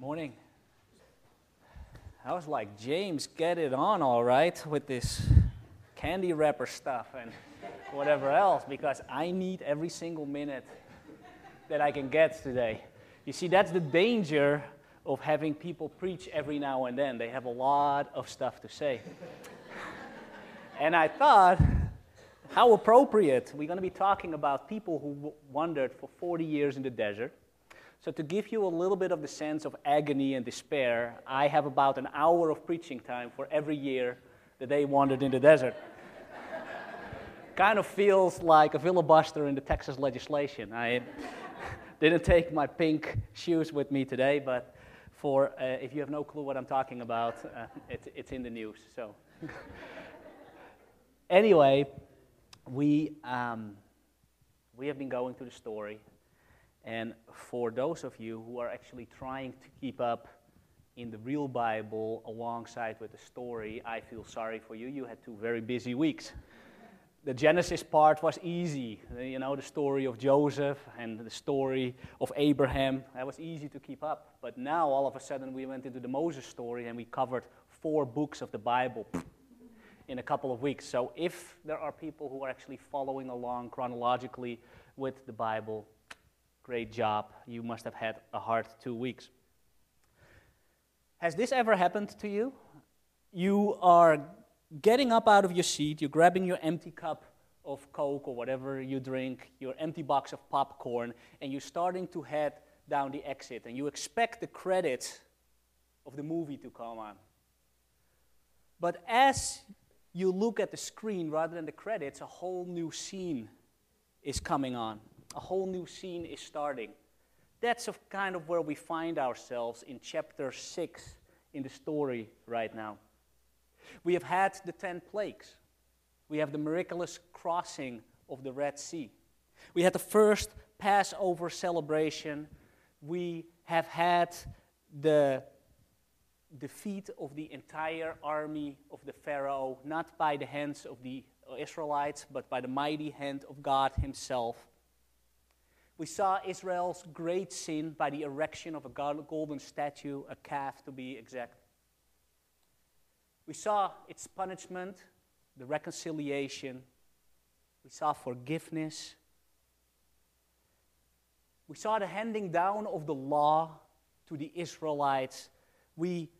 Morning. I was like, James, get it on all right with this candy wrapper stuff and whatever else because I need every single minute that I can get today. You see, that's the danger of having people preach every now and then. They have a lot of stuff to say. and I thought, how appropriate. We're going to be talking about people who wandered for 40 years in the desert. So, to give you a little bit of the sense of agony and despair, I have about an hour of preaching time for every year that they wandered in the desert. kind of feels like a filibuster in the Texas legislation. I didn't take my pink shoes with me today, but for uh, if you have no clue what I'm talking about, uh, it, it's in the news. So, anyway, we um, we have been going through the story and for those of you who are actually trying to keep up in the real Bible alongside with the story, I feel sorry for you. You had two very busy weeks. The Genesis part was easy. You know, the story of Joseph and the story of Abraham. That was easy to keep up. But now, all of a sudden, we went into the Moses story and we covered four books of the Bible in a couple of weeks. So, if there are people who are actually following along chronologically with the Bible, Great job. You must have had a hard two weeks. Has this ever happened to you? You are getting up out of your seat, you're grabbing your empty cup of Coke or whatever you drink, your empty box of popcorn, and you're starting to head down the exit, and you expect the credits of the movie to come on. But as you look at the screen rather than the credits, a whole new scene is coming on a whole new scene is starting. That's kind of where we find ourselves in chapter 6 in the story right now. We have had the 10 plagues. We have the miraculous crossing of the Red Sea. We had the first Passover celebration. We have had the defeat of the entire army of the Pharaoh, not by the hands of the Israelites, but by the mighty hand of God Himself. We saw Israel's great sin by the erection of a golden statue, a calf to be exact. We saw its punishment, the reconciliation. We saw forgiveness. We saw the handing down of the law to the Israelites. We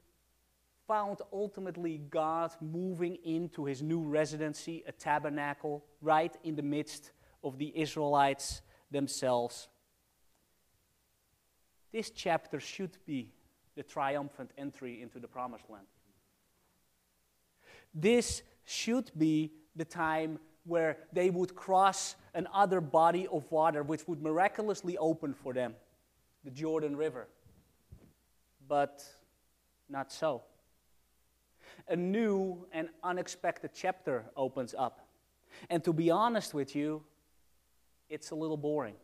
found ultimately God moving into his new residency, a tabernacle, right in the midst of the Israelites themselves. This chapter should be the triumphant entry into the promised land. This should be the time where they would cross another body of water which would miraculously open for them, the Jordan River. But not so. A new and unexpected chapter opens up. And to be honest with you, it's a little boring.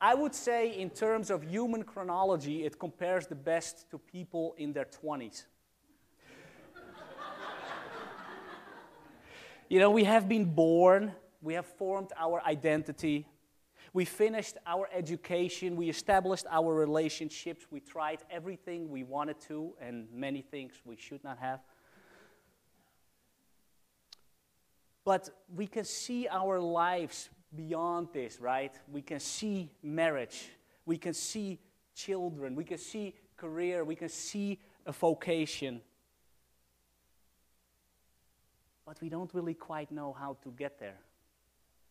I would say, in terms of human chronology, it compares the best to people in their 20s. you know, we have been born, we have formed our identity, we finished our education, we established our relationships, we tried everything we wanted to, and many things we should not have. But we can see our lives beyond this, right? We can see marriage, we can see children, we can see career, we can see a vocation. But we don't really quite know how to get there.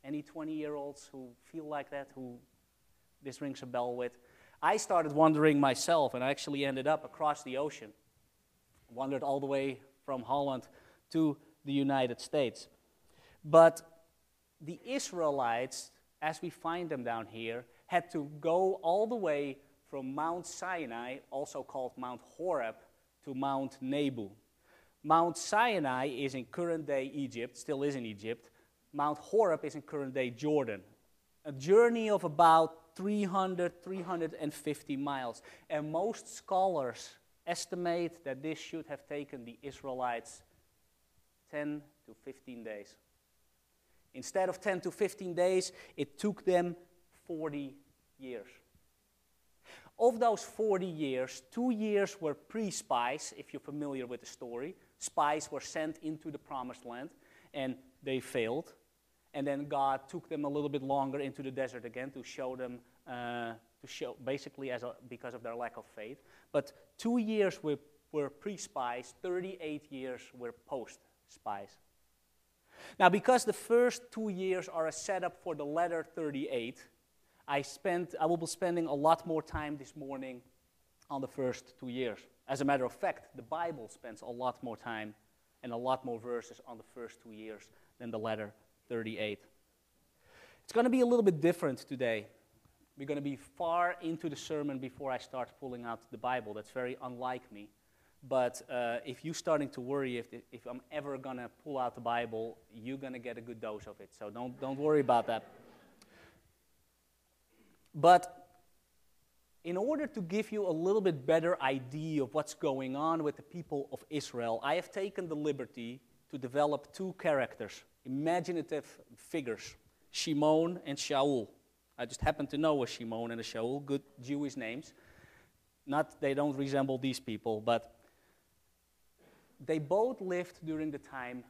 Any 20 year olds who feel like that, who this rings a bell with? I started wandering myself and I actually ended up across the ocean. Wandered all the way from Holland to the United States. But the Israelites, as we find them down here, had to go all the way from Mount Sinai, also called Mount Horeb, to Mount Nebo. Mount Sinai is in current day Egypt, still is in Egypt. Mount Horeb is in current day Jordan. A journey of about 300, 350 miles. And most scholars estimate that this should have taken the Israelites 10 to 15 days. Instead of 10 to 15 days, it took them 40 years. Of those 40 years, two years were pre spies, if you're familiar with the story. Spies were sent into the promised land and they failed. And then God took them a little bit longer into the desert again to show them, uh, to show basically as a, because of their lack of faith. But two years were, were pre spies, 38 years were post spies. Now, because the first two years are a setup for the letter 38, I, spent, I will be spending a lot more time this morning on the first two years. As a matter of fact, the Bible spends a lot more time and a lot more verses on the first two years than the letter 38. It's going to be a little bit different today. We're going to be far into the sermon before I start pulling out the Bible. That's very unlike me. But uh, if you're starting to worry if, if I'm ever going to pull out the Bible, you're going to get a good dose of it. So don't, don't worry about that. But in order to give you a little bit better idea of what's going on with the people of Israel, I have taken the liberty to develop two characters, imaginative figures, Shimon and Shaul. I just happen to know a Shimon and a Shaul, good Jewish names. Not they don't resemble these people, but they both lived during the time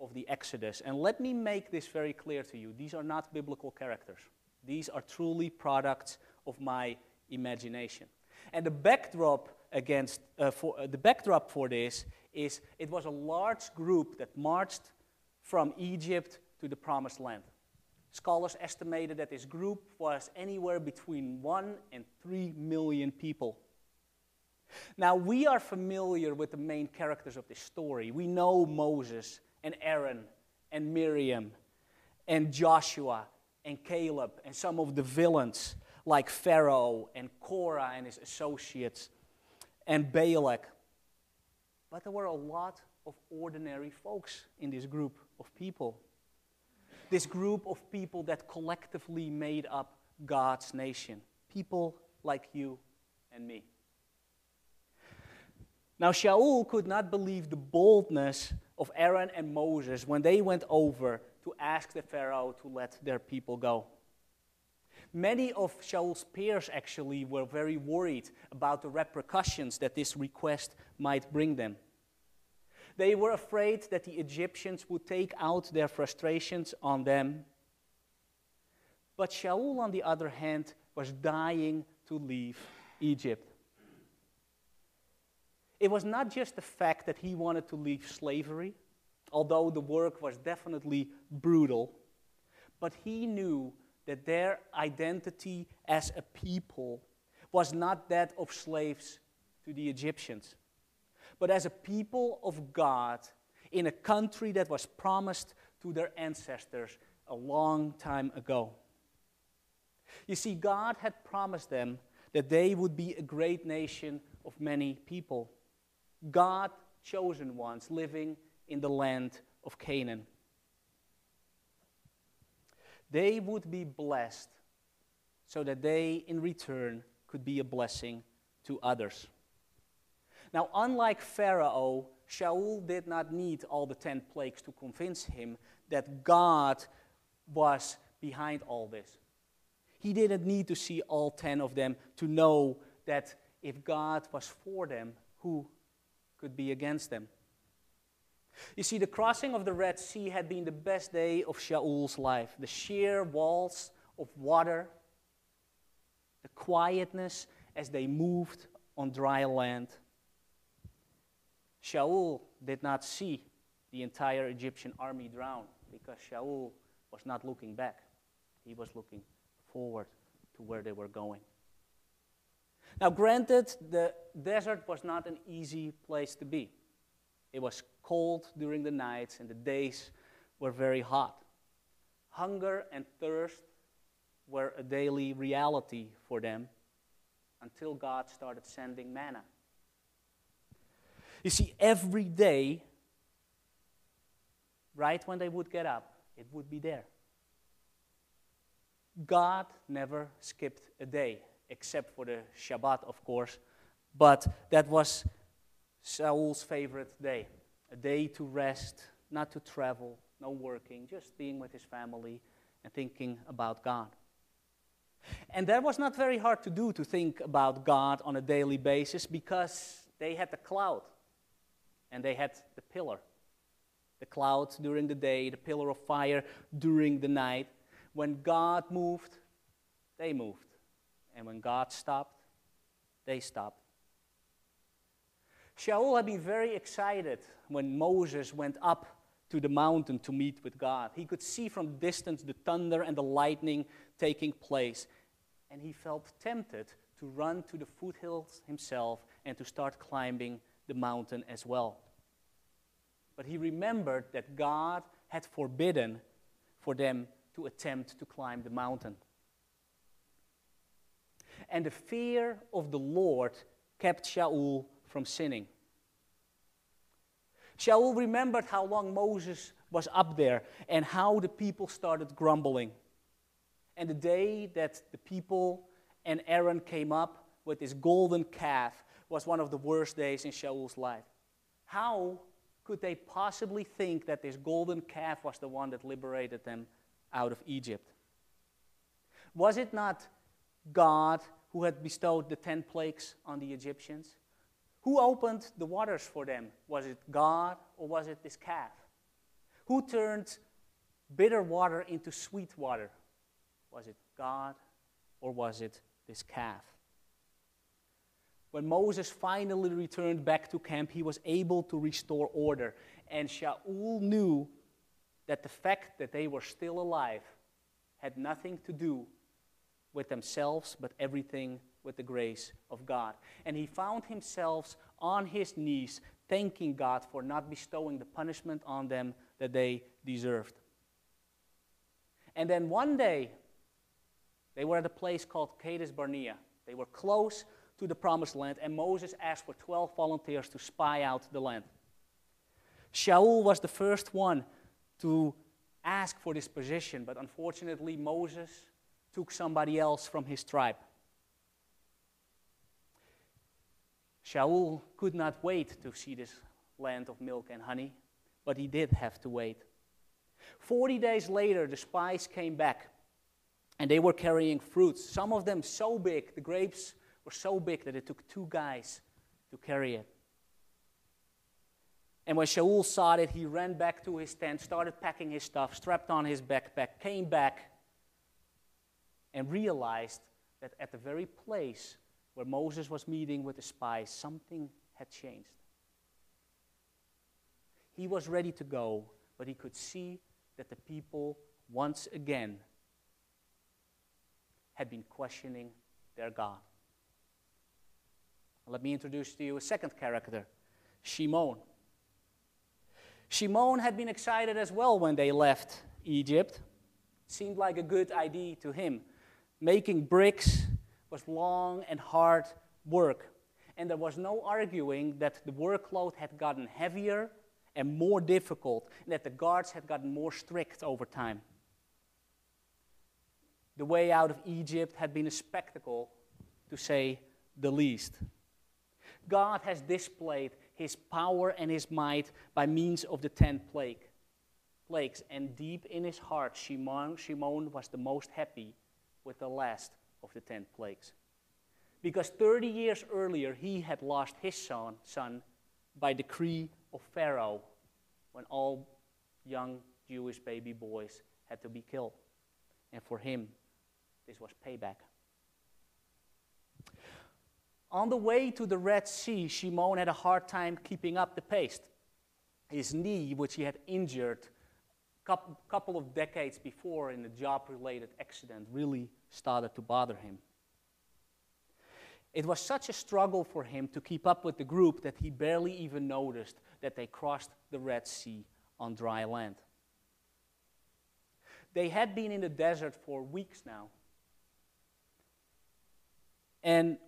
of the Exodus. And let me make this very clear to you these are not biblical characters, these are truly products of my imagination. And the backdrop against uh, for uh, the backdrop for this is it was a large group that marched from Egypt to the promised land. Scholars estimated that this group was anywhere between 1 and 3 million people. Now, we are familiar with the main characters of this story. We know Moses and Aaron and Miriam and Joshua and Caleb and some of the villains like Pharaoh and Korah and his associates and Balak. But there were a lot of ordinary folks in this group of people. This group of people that collectively made up God's nation. People like you and me. Now, Shaul could not believe the boldness of Aaron and Moses when they went over to ask the Pharaoh to let their people go. Many of Shaul's peers actually were very worried about the repercussions that this request might bring them. They were afraid that the Egyptians would take out their frustrations on them. But Shaul, on the other hand, was dying to leave Egypt. It was not just the fact that he wanted to leave slavery, although the work was definitely brutal, but he knew that their identity as a people was not that of slaves to the Egyptians, but as a people of God in a country that was promised to their ancestors a long time ago. You see, God had promised them that they would be a great nation of many people. God chosen ones living in the land of Canaan. They would be blessed so that they, in return, could be a blessing to others. Now, unlike Pharaoh, Shaul did not need all the 10 plagues to convince him that God was behind all this. He didn't need to see all 10 of them to know that if God was for them, who could be against them. You see, the crossing of the Red Sea had been the best day of Shaul's life. The sheer walls of water, the quietness as they moved on dry land. Shaul did not see the entire Egyptian army drown because Shaul was not looking back. He was looking forward to where they were going. Now, granted, the desert was not an easy place to be. It was cold during the nights, and the days were very hot. Hunger and thirst were a daily reality for them until God started sending manna. You see, every day, right when they would get up, it would be there. God never skipped a day except for the Shabbat, of course. But that was Saul's favorite day a day to rest, not to travel, no working, just being with his family and thinking about God. And that was not very hard to do to think about God on a daily basis because they had the cloud and they had the pillar. The cloud during the day, the pillar of fire during the night. When God moved, they moved. And when God stopped, they stopped. Shaul had been very excited when Moses went up to the mountain to meet with God. He could see from distance the thunder and the lightning taking place. And he felt tempted to run to the foothills himself and to start climbing the mountain as well. But he remembered that God had forbidden for them to attempt to climb the mountain. And the fear of the Lord kept Shaul from sinning. Shaul remembered how long Moses was up there and how the people started grumbling. And the day that the people and Aaron came up with this golden calf was one of the worst days in Shaul's life. How could they possibly think that this golden calf was the one that liberated them out of Egypt? Was it not God who had bestowed the ten plagues on the Egyptians? Who opened the waters for them? Was it God or was it this calf? Who turned bitter water into sweet water? Was it God or was it this calf? When Moses finally returned back to camp, he was able to restore order. And Shaul knew that the fact that they were still alive had nothing to do with themselves, but everything with the grace of God. And he found himself on his knees, thanking God for not bestowing the punishment on them that they deserved. And then one day, they were at a place called Kadesh Barnea. They were close to the promised land, and Moses asked for 12 volunteers to spy out the land. Shaul was the first one to ask for this position, but unfortunately, Moses took somebody else from his tribe. Shaul could not wait to see this land of milk and honey, but he did have to wait. Forty days later, the spies came back and they were carrying fruits, some of them so big, the grapes were so big that it took two guys to carry it. And when Shaul saw it, he ran back to his tent, started packing his stuff, strapped on his backpack, came back, and realized that at the very place where Moses was meeting with the spies, something had changed. He was ready to go, but he could see that the people once again had been questioning their God. Let me introduce to you a second character, Shimon. Shimon had been excited as well when they left Egypt. Seemed like a good idea to him. Making bricks was long and hard work. And there was no arguing that the workload had gotten heavier and more difficult, and that the guards had gotten more strict over time. The way out of Egypt had been a spectacle, to say the least. God has displayed his power and his might by means of the ten plague, plagues, and deep in his heart, Shimon, Shimon was the most happy with the last of the ten plagues. Because 30 years earlier, he had lost his son, son by decree of Pharaoh when all young Jewish baby boys had to be killed. And for him, this was payback. On the way to the Red Sea, Shimon had a hard time keeping up the pace. His knee, which he had injured couple of decades before in a job related accident, really started to bother him. It was such a struggle for him to keep up with the group that he barely even noticed that they crossed the Red Sea on dry land. They had been in the desert for weeks now. And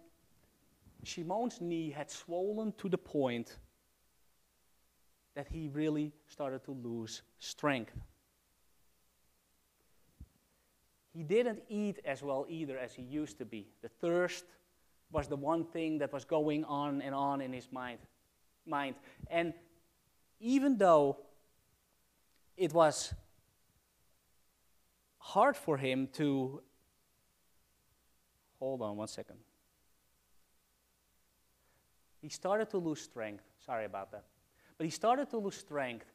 Shimon's knee had swollen to the point that he really started to lose strength. He didn't eat as well either as he used to be. The thirst was the one thing that was going on and on in his mind. mind. And even though it was hard for him to hold on one second. He started to lose strength. Sorry about that. But he started to lose strength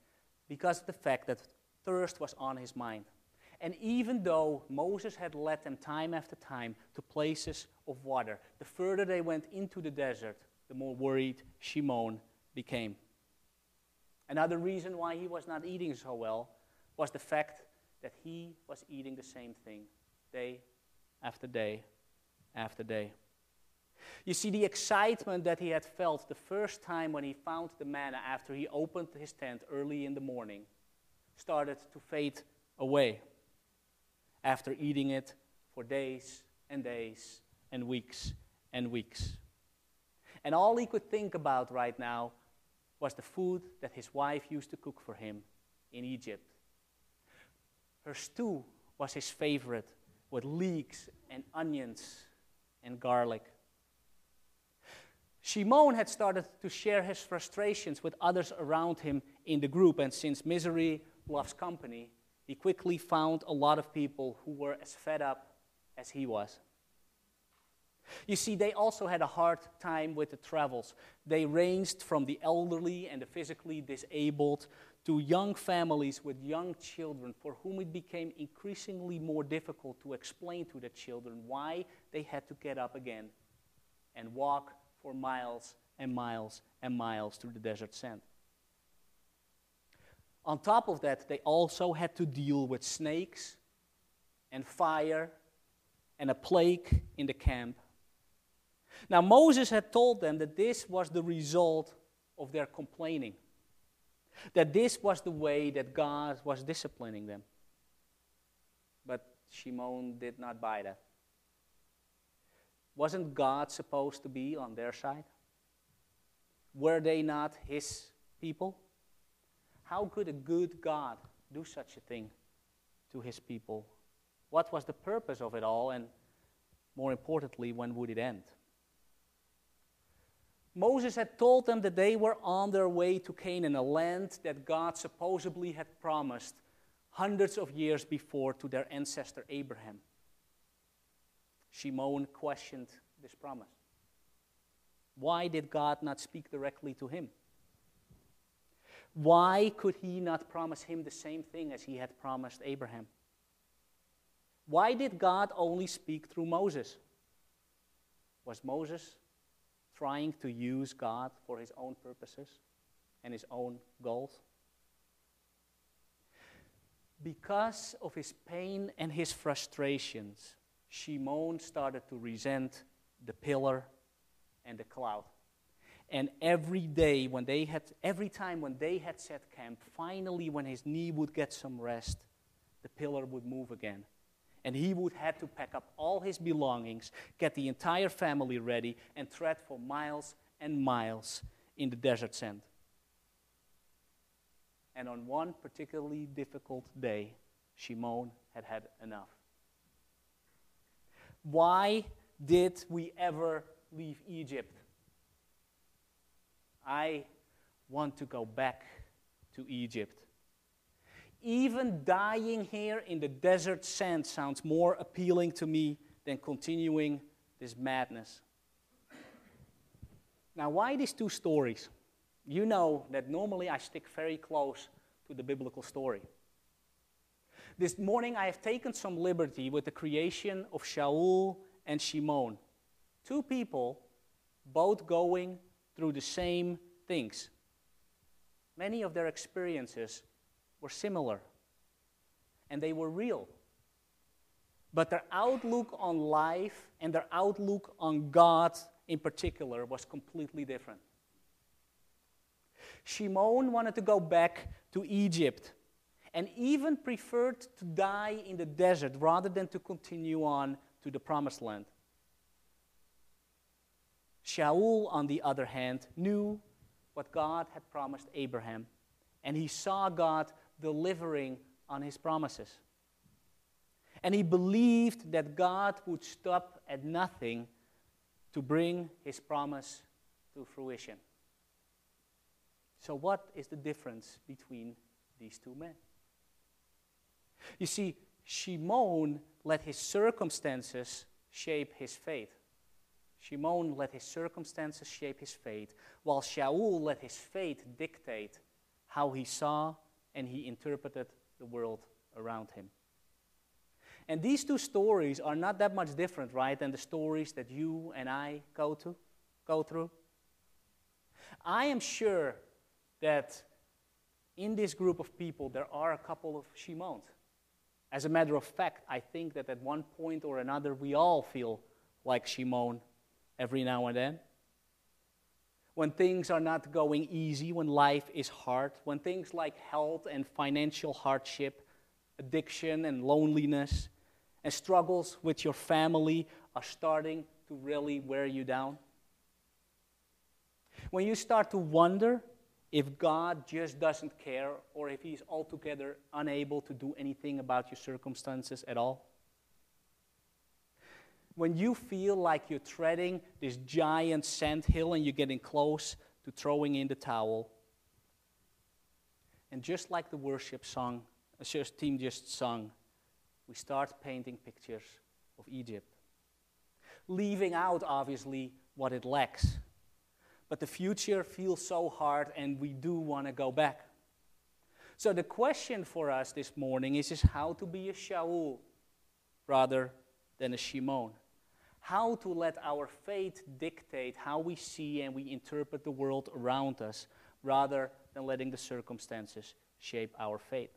because of the fact that thirst was on his mind. And even though Moses had led them time after time to places of water, the further they went into the desert, the more worried Shimon became. Another reason why he was not eating so well was the fact that he was eating the same thing day after day after day. You see, the excitement that he had felt the first time when he found the manna after he opened his tent early in the morning started to fade away after eating it for days and days and weeks and weeks. And all he could think about right now was the food that his wife used to cook for him in Egypt. Her stew was his favorite, with leeks and onions and garlic. Shimon had started to share his frustrations with others around him in the group, and since misery loves company, he quickly found a lot of people who were as fed up as he was. You see, they also had a hard time with the travels. They ranged from the elderly and the physically disabled to young families with young children for whom it became increasingly more difficult to explain to the children why they had to get up again and walk for miles and miles and miles through the desert sand. On top of that, they also had to deal with snakes and fire and a plague in the camp. Now, Moses had told them that this was the result of their complaining, that this was the way that God was disciplining them. But Shimon did not buy that. Wasn't God supposed to be on their side? Were they not his people? How could a good God do such a thing to his people? What was the purpose of it all? And more importantly, when would it end? Moses had told them that they were on their way to Canaan, a land that God supposedly had promised hundreds of years before to their ancestor Abraham. Shimon questioned this promise. Why did God not speak directly to him? Why could he not promise him the same thing as he had promised Abraham? Why did God only speak through Moses? Was Moses trying to use God for his own purposes and his own goals? Because of his pain and his frustrations, Shimon started to resent the pillar and the cloud. And every day when they had, every time when they had set camp, finally when his knee would get some rest, the pillar would move again. And he would have to pack up all his belongings, get the entire family ready, and tread for miles and miles in the desert sand. And on one particularly difficult day, Shimon had had enough. Why did we ever leave Egypt? I want to go back to Egypt. Even dying here in the desert sand sounds more appealing to me than continuing this madness. Now, why these two stories? You know that normally I stick very close to the biblical story. This morning I have taken some liberty with the creation of Shaul and Shimon. Two people, both going through the same things. Many of their experiences were similar and they were real. But their outlook on life and their outlook on God in particular was completely different. Shimon wanted to go back to Egypt and even preferred to die in the desert rather than to continue on to the promised land. Shaul, on the other hand, knew what God had promised Abraham, and he saw God delivering on his promises. And he believed that God would stop at nothing to bring his promise to fruition. So, what is the difference between these two men? You see, Shimon let his circumstances shape his fate. Shimon let his circumstances shape his fate, while Shaul let his fate dictate how he saw and he interpreted the world around him. And these two stories are not that much different, right, than the stories that you and I go to, go through. I am sure that in this group of people there are a couple of Shimons. As a matter of fact, I think that at one point or another we all feel like Shimon every now and then. When things are not going easy, when life is hard, when things like health and financial hardship, addiction and loneliness, and struggles with your family are starting to really wear you down. When you start to wonder if God just doesn't care or if He's altogether unable to do anything about your circumstances at all when you feel like you're treading this giant sand hill and you're getting close to throwing in the towel. And just like the worship song, uh, the team just sung, we start painting pictures of Egypt. Leaving out, obviously, what it lacks. But the future feels so hard, and we do want to go back. So, the question for us this morning is, is how to be a Shaul rather than a Shimon how to let our faith dictate how we see and we interpret the world around us rather than letting the circumstances shape our faith.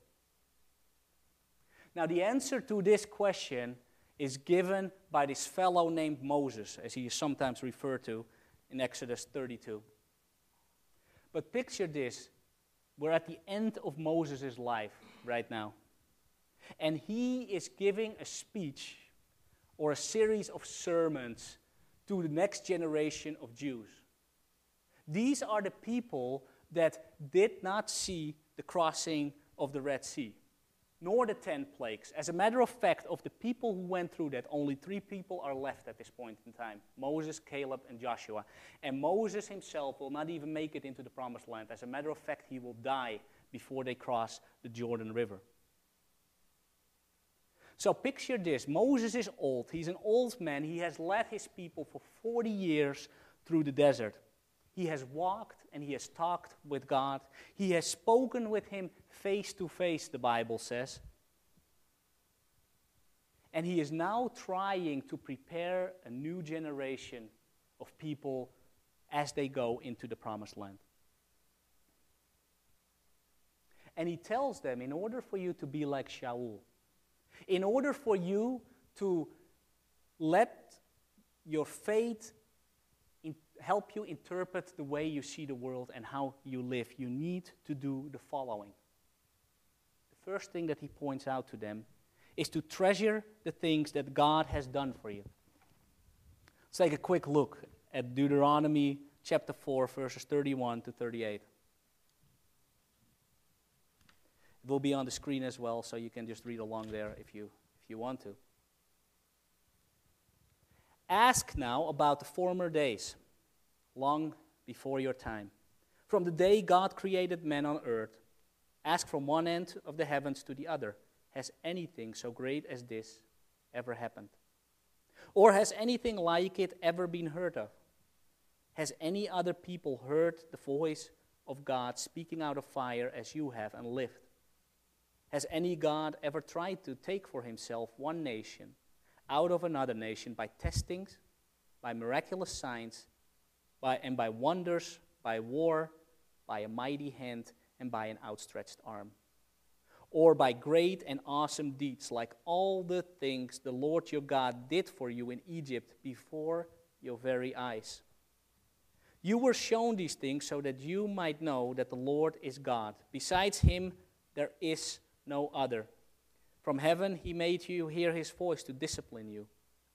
Now, the answer to this question is given by this fellow named Moses, as he is sometimes referred to in Exodus 32. But picture this we're at the end of Moses' life right now. And he is giving a speech or a series of sermons to the next generation of Jews. These are the people that did not see the crossing of the Red Sea, nor the ten plagues. As a matter of fact, of the people who went through that, only three people are left at this point in time Moses, Caleb, and Joshua. And Moses himself will not even make it into the promised land. As a matter of fact, he will die before they cross the Jordan River. So picture this Moses is old. He's an old man. He has led his people for 40 years through the desert. He has walked and he has talked with God. He has spoken with him face to face, the Bible says. And he is now trying to prepare a new generation of people as they go into the promised land. And he tells them in order for you to be like Shaul, in order for you to let your faith help you interpret the way you see the world and how you live, you need to do the following. The first thing that he points out to them is to treasure the things that God has done for you. Let's take a quick look at Deuteronomy chapter 4, verses 31 to 38. It will be on the screen as well, so you can just read along there if you, if you want to. Ask now about the former days, long before your time. From the day God created man on earth, ask from one end of the heavens to the other Has anything so great as this ever happened? Or has anything like it ever been heard of? Has any other people heard the voice of God speaking out of fire as you have and lived? Has any God ever tried to take for himself one nation out of another nation by testings, by miraculous signs, by, and by wonders, by war, by a mighty hand, and by an outstretched arm? Or by great and awesome deeds, like all the things the Lord your God did for you in Egypt before your very eyes? You were shown these things so that you might know that the Lord is God. Besides him, there is no other. From heaven he made you hear his voice to discipline you.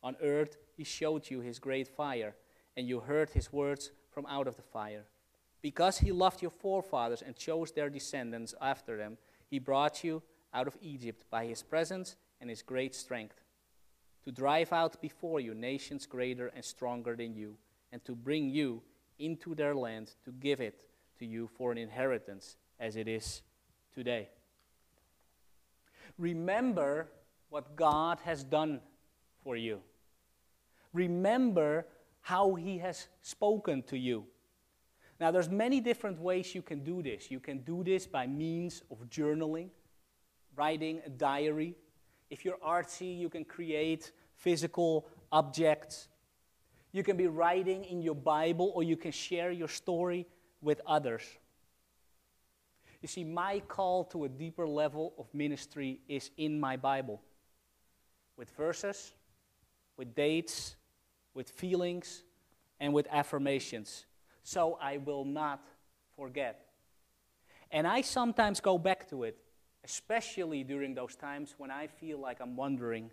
On earth he showed you his great fire, and you heard his words from out of the fire. Because he loved your forefathers and chose their descendants after them, he brought you out of Egypt by his presence and his great strength, to drive out before you nations greater and stronger than you, and to bring you into their land to give it to you for an inheritance as it is today. Remember what God has done for you. Remember how he has spoken to you. Now, there's many different ways you can do this. You can do this by means of journaling, writing a diary. If you're artsy, you can create physical objects. You can be writing in your Bible, or you can share your story with others. You see, my call to a deeper level of ministry is in my Bible with verses, with dates, with feelings, and with affirmations. So I will not forget. And I sometimes go back to it, especially during those times when I feel like I'm wandering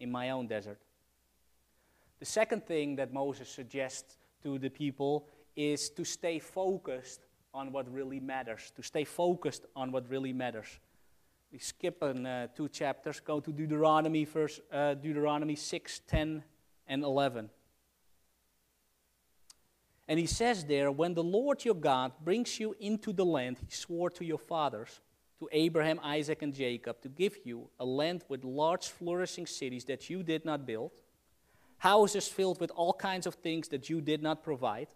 in my own desert. The second thing that Moses suggests to the people is to stay focused on what really matters, to stay focused on what really matters. We skip in, uh, two chapters, go to Deuteronomy, verse, uh, Deuteronomy 6, 10, and 11. And he says there, When the Lord your God brings you into the land he swore to your fathers, to Abraham, Isaac, and Jacob, to give you a land with large, flourishing cities that you did not build, houses filled with all kinds of things that you did not provide,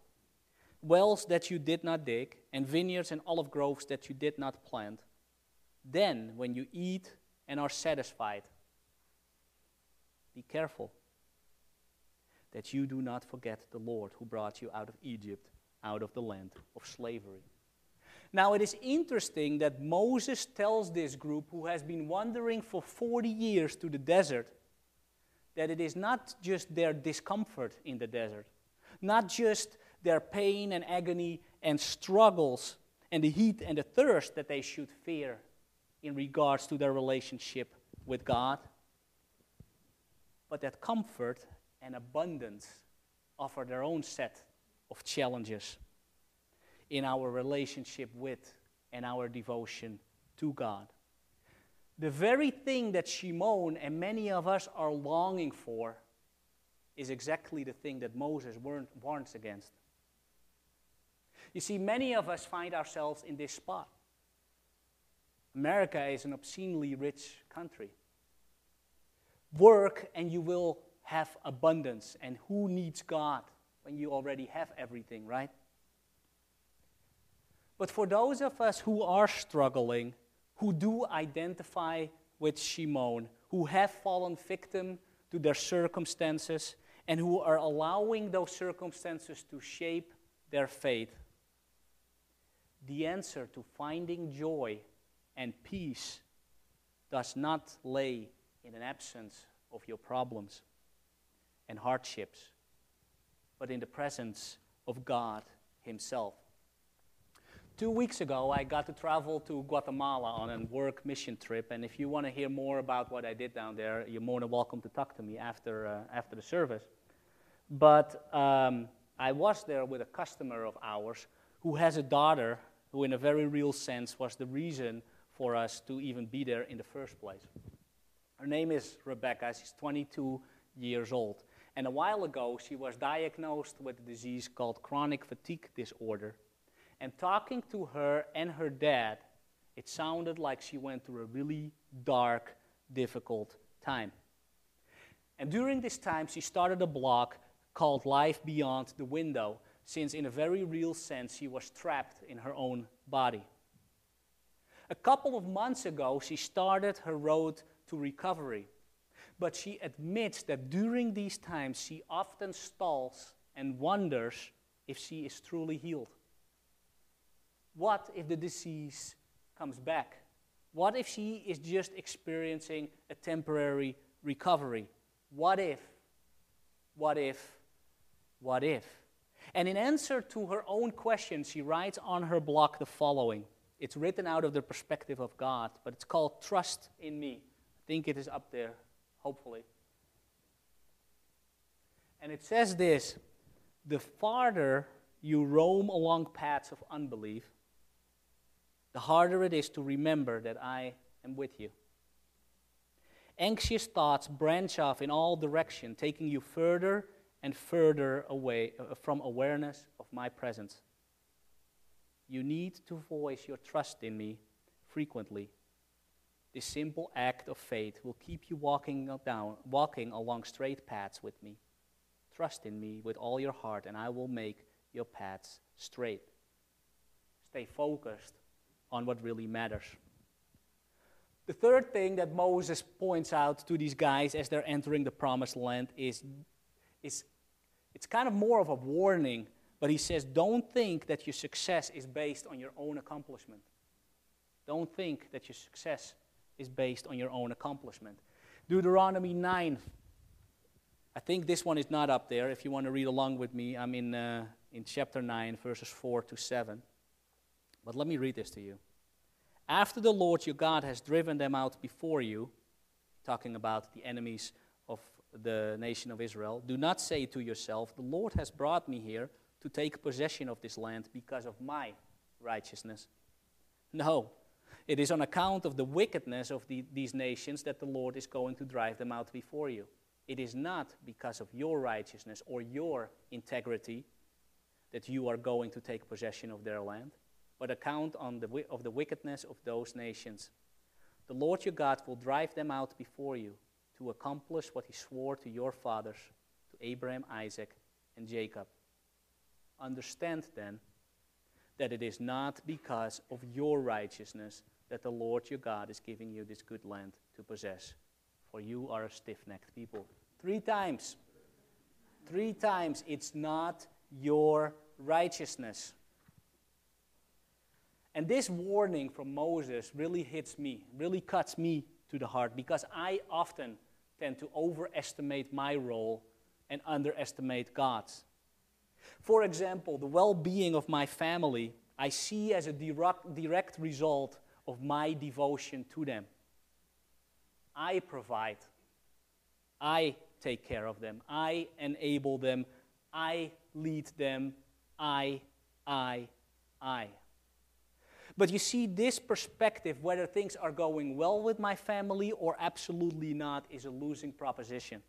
wells that you did not dig, and vineyards and olive groves that you did not plant. Then, when you eat and are satisfied, be careful that you do not forget the Lord who brought you out of Egypt, out of the land of slavery. Now, it is interesting that Moses tells this group who has been wandering for 40 years to the desert that it is not just their discomfort in the desert, not just their pain and agony and struggles and the heat and the thirst that they should fear in regards to their relationship with God, but that comfort and abundance offer their own set of challenges in our relationship with and our devotion to God. The very thing that Shimon and many of us are longing for is exactly the thing that Moses warns against. You see, many of us find ourselves in this spot. America is an obscenely rich country. Work and you will have abundance. And who needs God when you already have everything, right? But for those of us who are struggling, who do identify with Shimon, who have fallen victim to their circumstances, and who are allowing those circumstances to shape their fate, the answer to finding joy and peace does not lay in an absence of your problems and hardships, but in the presence of God Himself. Two weeks ago, I got to travel to Guatemala on a work mission trip, and if you want to hear more about what I did down there, you're more than welcome to talk to me after, uh, after the service. But um, I was there with a customer of ours who has a daughter who, in a very real sense, was the reason for us to even be there in the first place. Her name is Rebecca. She's 22 years old. And a while ago, she was diagnosed with a disease called chronic fatigue disorder. And talking to her and her dad, it sounded like she went through a really dark, difficult time. And during this time, she started a blog called Life Beyond the Window since, in a very real sense, she was trapped in her own body. A couple of months ago, she started her road to recovery, but she admits that during these times, she often stalls and wonders if she is truly healed. What if the disease comes back? What if she is just experiencing a temporary recovery? What if? What if? What if? And in answer to her own question, she writes on her blog the following. It's written out of the perspective of God, but it's called Trust in Me. I think it is up there, hopefully. And it says this The farther you roam along paths of unbelief, the harder it is to remember that I am with you. Anxious thoughts branch off in all directions, taking you further and further away uh, from awareness of my presence. You need to voice your trust in me frequently. This simple act of faith will keep you walking down, walking along straight paths with me. Trust in me with all your heart, and I will make your paths straight. Stay focused on what really matters. The third thing that Moses points out to these guys as they're entering the promised land is, is it's kind of more of a warning, but he says, Don't think that your success is based on your own accomplishment. Don't think that your success is based on your own accomplishment. Deuteronomy 9. I think this one is not up there. If you want to read along with me, I'm in, uh, in chapter 9, verses 4 to 7. But let me read this to you. After the Lord your God has driven them out before you, talking about the enemies of the nation of Israel, do not say to yourself, The Lord has brought me here to take possession of this land because of my righteousness. No, it is on account of the wickedness of the, these nations that the Lord is going to drive them out before you. It is not because of your righteousness or your integrity that you are going to take possession of their land but account on the, of the wickedness of those nations. The Lord your God will drive them out before you to accomplish what he swore to your fathers, to Abraham, Isaac, and Jacob. Understand then that it is not because of your righteousness that the Lord your God is giving you this good land to possess, for you are a stiff necked people. Three times. Three times it's not your righteousness. And this warning from Moses really hits me, really cuts me to the heart because I often tend to overestimate my role and underestimate God's. For example, the well being of my family I see as a direct, direct result of my devotion to them. I provide, I take care of them, I enable them, I lead them, I, I, I. But you see, this perspective, whether things are going well with my family or absolutely not, is a losing proposition.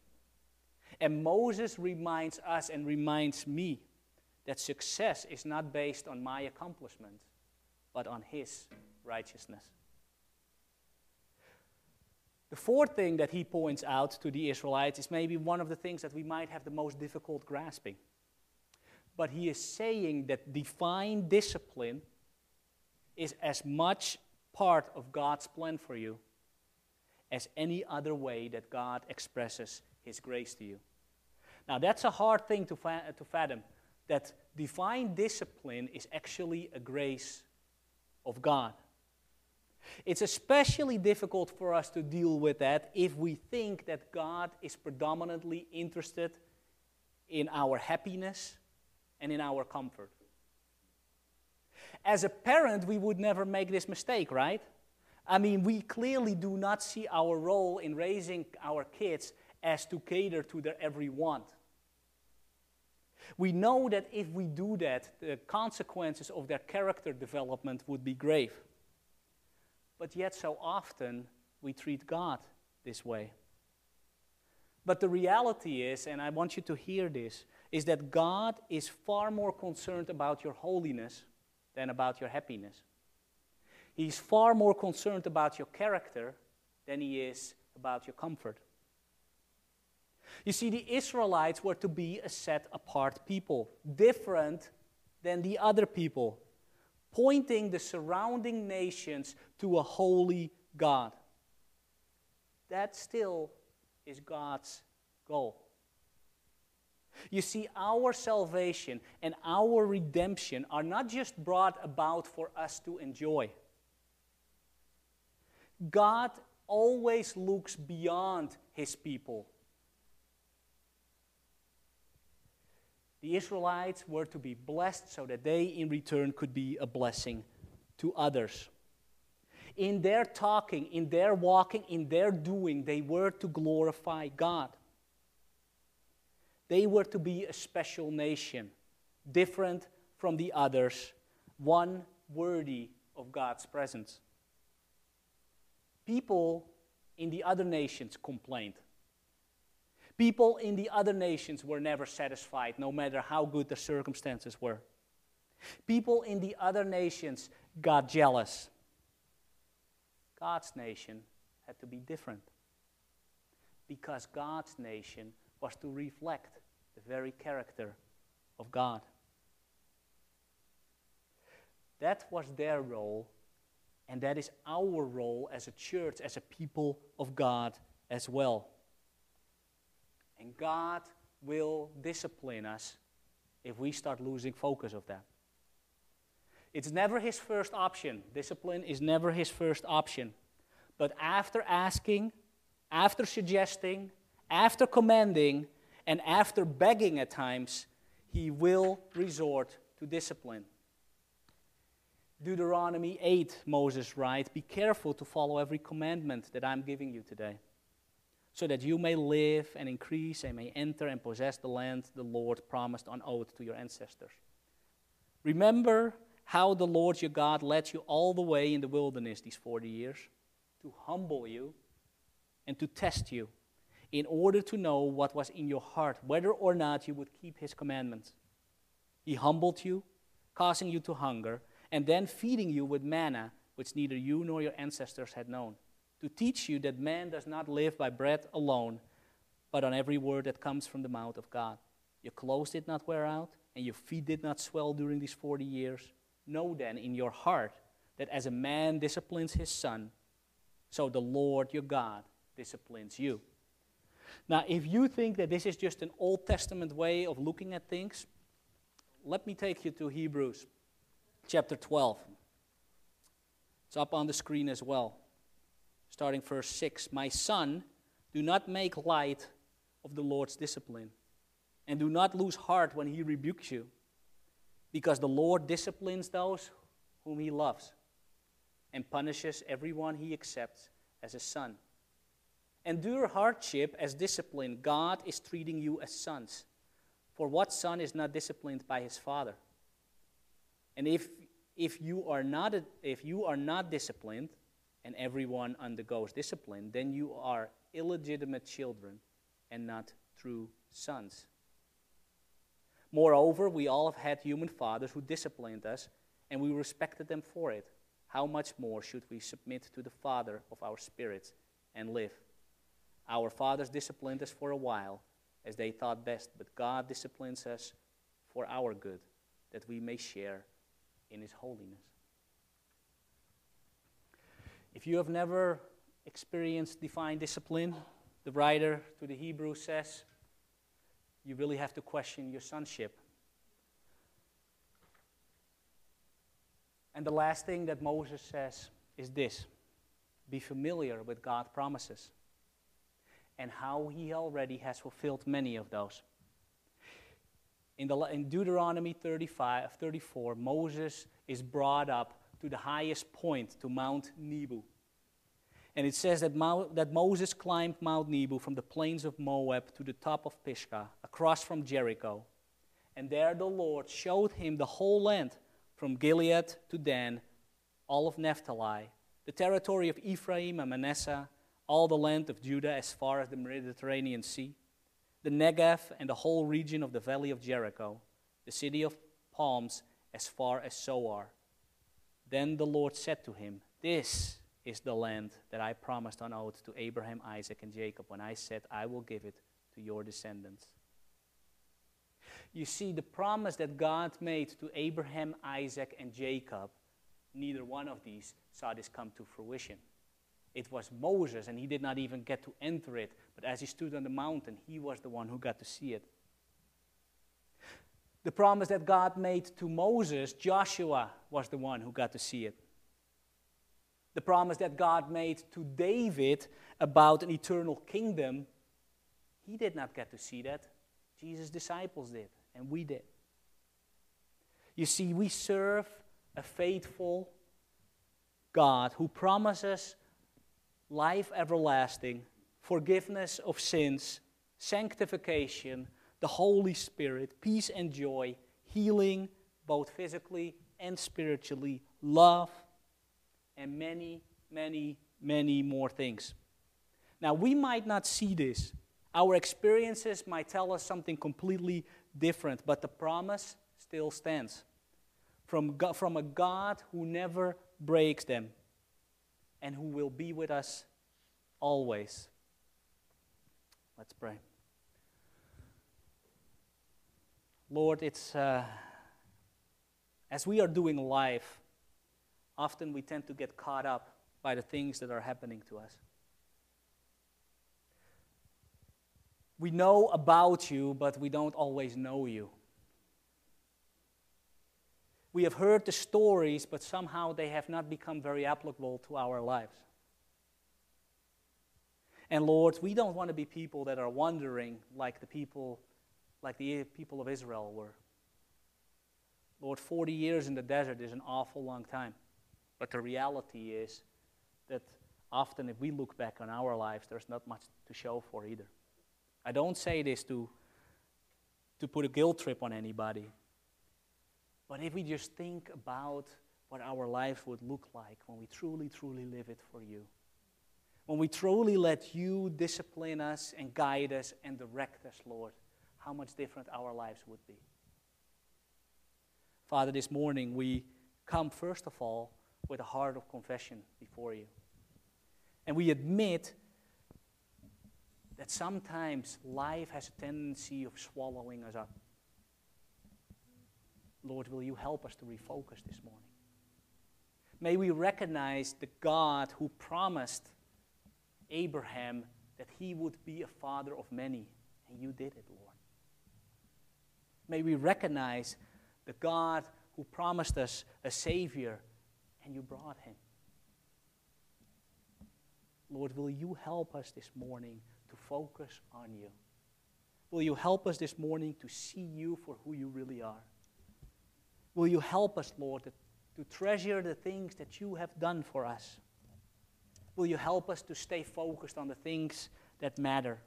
And Moses reminds us and reminds me that success is not based on my accomplishment, but on his righteousness. The fourth thing that he points out to the Israelites is maybe one of the things that we might have the most difficult grasping. But he is saying that divine discipline is as much part of God's plan for you as any other way that God expresses His grace to you. Now, that's a hard thing to, fa- to fathom that divine discipline is actually a grace of God. It's especially difficult for us to deal with that if we think that God is predominantly interested in our happiness and in our comfort. As a parent, we would never make this mistake, right? I mean, we clearly do not see our role in raising our kids as to cater to their every want. We know that if we do that, the consequences of their character development would be grave. But yet, so often, we treat God this way. But the reality is, and I want you to hear this, is that God is far more concerned about your holiness than about your happiness. He's far more concerned about your character than he is about your comfort. You see, the Israelites were to be a set apart people, different than the other people, pointing the surrounding nations to a holy God. That still is God's goal. You see, our salvation and our redemption are not just brought about for us to enjoy. God always looks beyond his people. The Israelites were to be blessed so that they, in return, could be a blessing to others. In their talking, in their walking, in their doing, they were to glorify God. They were to be a special nation, different from the others, one worthy of God's presence. People in the other nations complained. People in the other nations were never satisfied, no matter how good the circumstances were. People in the other nations got jealous. God's nation had to be different because God's nation was to reflect the very character of God. That was their role, and that is our role as a church, as a people of God as well. And God will discipline us if we start losing focus of that. It's never his first option. Discipline is never his first option. But after asking, after suggesting, after commanding, and after begging at times, he will resort to discipline. Deuteronomy 8, Moses writes, Be careful to follow every commandment that I'm giving you today, so that you may live and increase and may enter and possess the land the Lord promised on oath to your ancestors. Remember how the Lord your God led you all the way in the wilderness these 40 years to humble you and to test you in order to know what was in your heart, whether or not you would keep his commandments. He humbled you, causing you to hunger, and then feeding you with manna, which neither you nor your ancestors had known, to teach you that man does not live by bread alone, but on every word that comes from the mouth of God. Your clothes did not wear out, and your feet did not swell during these 40 years. Know then in your heart that as a man disciplines his son, so the Lord your God disciplines you. Now, if you think that this is just an Old Testament way of looking at things, let me take you to Hebrews chapter 12. It's up on the screen as well, starting verse 6. My son, do not make light of the Lord's discipline, and do not lose heart when he rebukes you because the Lord disciplines those whom he loves and punishes everyone he accepts as a son. Endure hardship as discipline. God is treating you as sons. For what son is not disciplined by his father? And if, if, you are not if you are not disciplined, and everyone undergoes discipline, then you are illegitimate children and not true sons. Moreover, we all have had human fathers who disciplined us, and we respected them for it. How much more should we submit to the Father of our spirits and live? Our fathers disciplined us for a while as they thought best, but God disciplines us for our good, that we may share in His holiness. If you have never experienced divine discipline, the writer to the Hebrews says, you really have to question your sonship. And the last thing that Moses says is this be familiar with God's promises and how he already has fulfilled many of those. In, the, in Deuteronomy 35, 34, Moses is brought up to the highest point, to Mount Nebo. And it says that, that Moses climbed Mount Nebo from the plains of Moab to the top of Pisgah, across from Jericho. And there the Lord showed him the whole land, from Gilead to Dan, all of Naphtali, the territory of Ephraim and Manasseh, all the land of Judah as far as the Mediterranean Sea, the Negev and the whole region of the valley of Jericho, the city of palms as far as Zoar. Then the Lord said to him, This is the land that I promised on oath to Abraham, Isaac, and Jacob when I said, I will give it to your descendants. You see, the promise that God made to Abraham, Isaac, and Jacob, neither one of these saw this come to fruition. It was Moses, and he did not even get to enter it. But as he stood on the mountain, he was the one who got to see it. The promise that God made to Moses, Joshua was the one who got to see it the promise that God made to David about an eternal kingdom, he did not get to see that. Jesus' disciples did, and we did. You see, we serve a faithful God who promises life everlasting, forgiveness of sins, sanctification, the Holy Spirit, peace and joy, healing, both physically and spiritually, love, and many, many, many more things. Now, we might not see this. Our experiences might tell us something completely different, but the promise still stands from, God, from a God who never breaks them and who will be with us always. Let's pray. Lord, it's uh, as we are doing life, often we tend to get caught up by the things that are happening to us. We know about you, but we don't always know you. We have heard the stories, but somehow they have not become very applicable to our lives. And Lord, we don't want to be people that are wandering like the people like the people of Israel were. Lord, 40 years in the desert is an awful long time. But the reality is that often if we look back on our lives, there's not much to show for either. I don't say this to, to put a guilt trip on anybody. But if we just think about what our life would look like when we truly, truly live it for you, when we truly let you discipline us and guide us and direct us, Lord, how much different our lives would be. Father, this morning we come first of all with a heart of confession before you. And we admit that sometimes life has a tendency of swallowing us up. Lord, will you help us to refocus this morning? May we recognize the God who promised Abraham that he would be a father of many, and you did it, Lord. May we recognize the God who promised us a Savior, and you brought him. Lord, will you help us this morning to focus on you? Will you help us this morning to see you for who you really are? Will you help us, Lord, to, treasure the things that you have done for us? Will you help us to stay focused on the things that matter?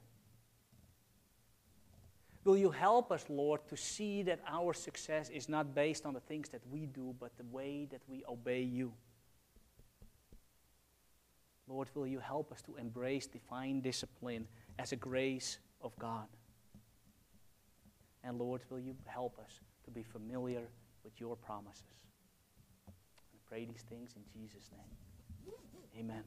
Will you help us, Lord, to see that our success is not based on the things that we do, but the way that we obey you? Lord, will you help us to embrace divine discipline as a grace of God? And Lord, will you help us to be familiar with your promises? I pray these things in Jesus' name. Amen.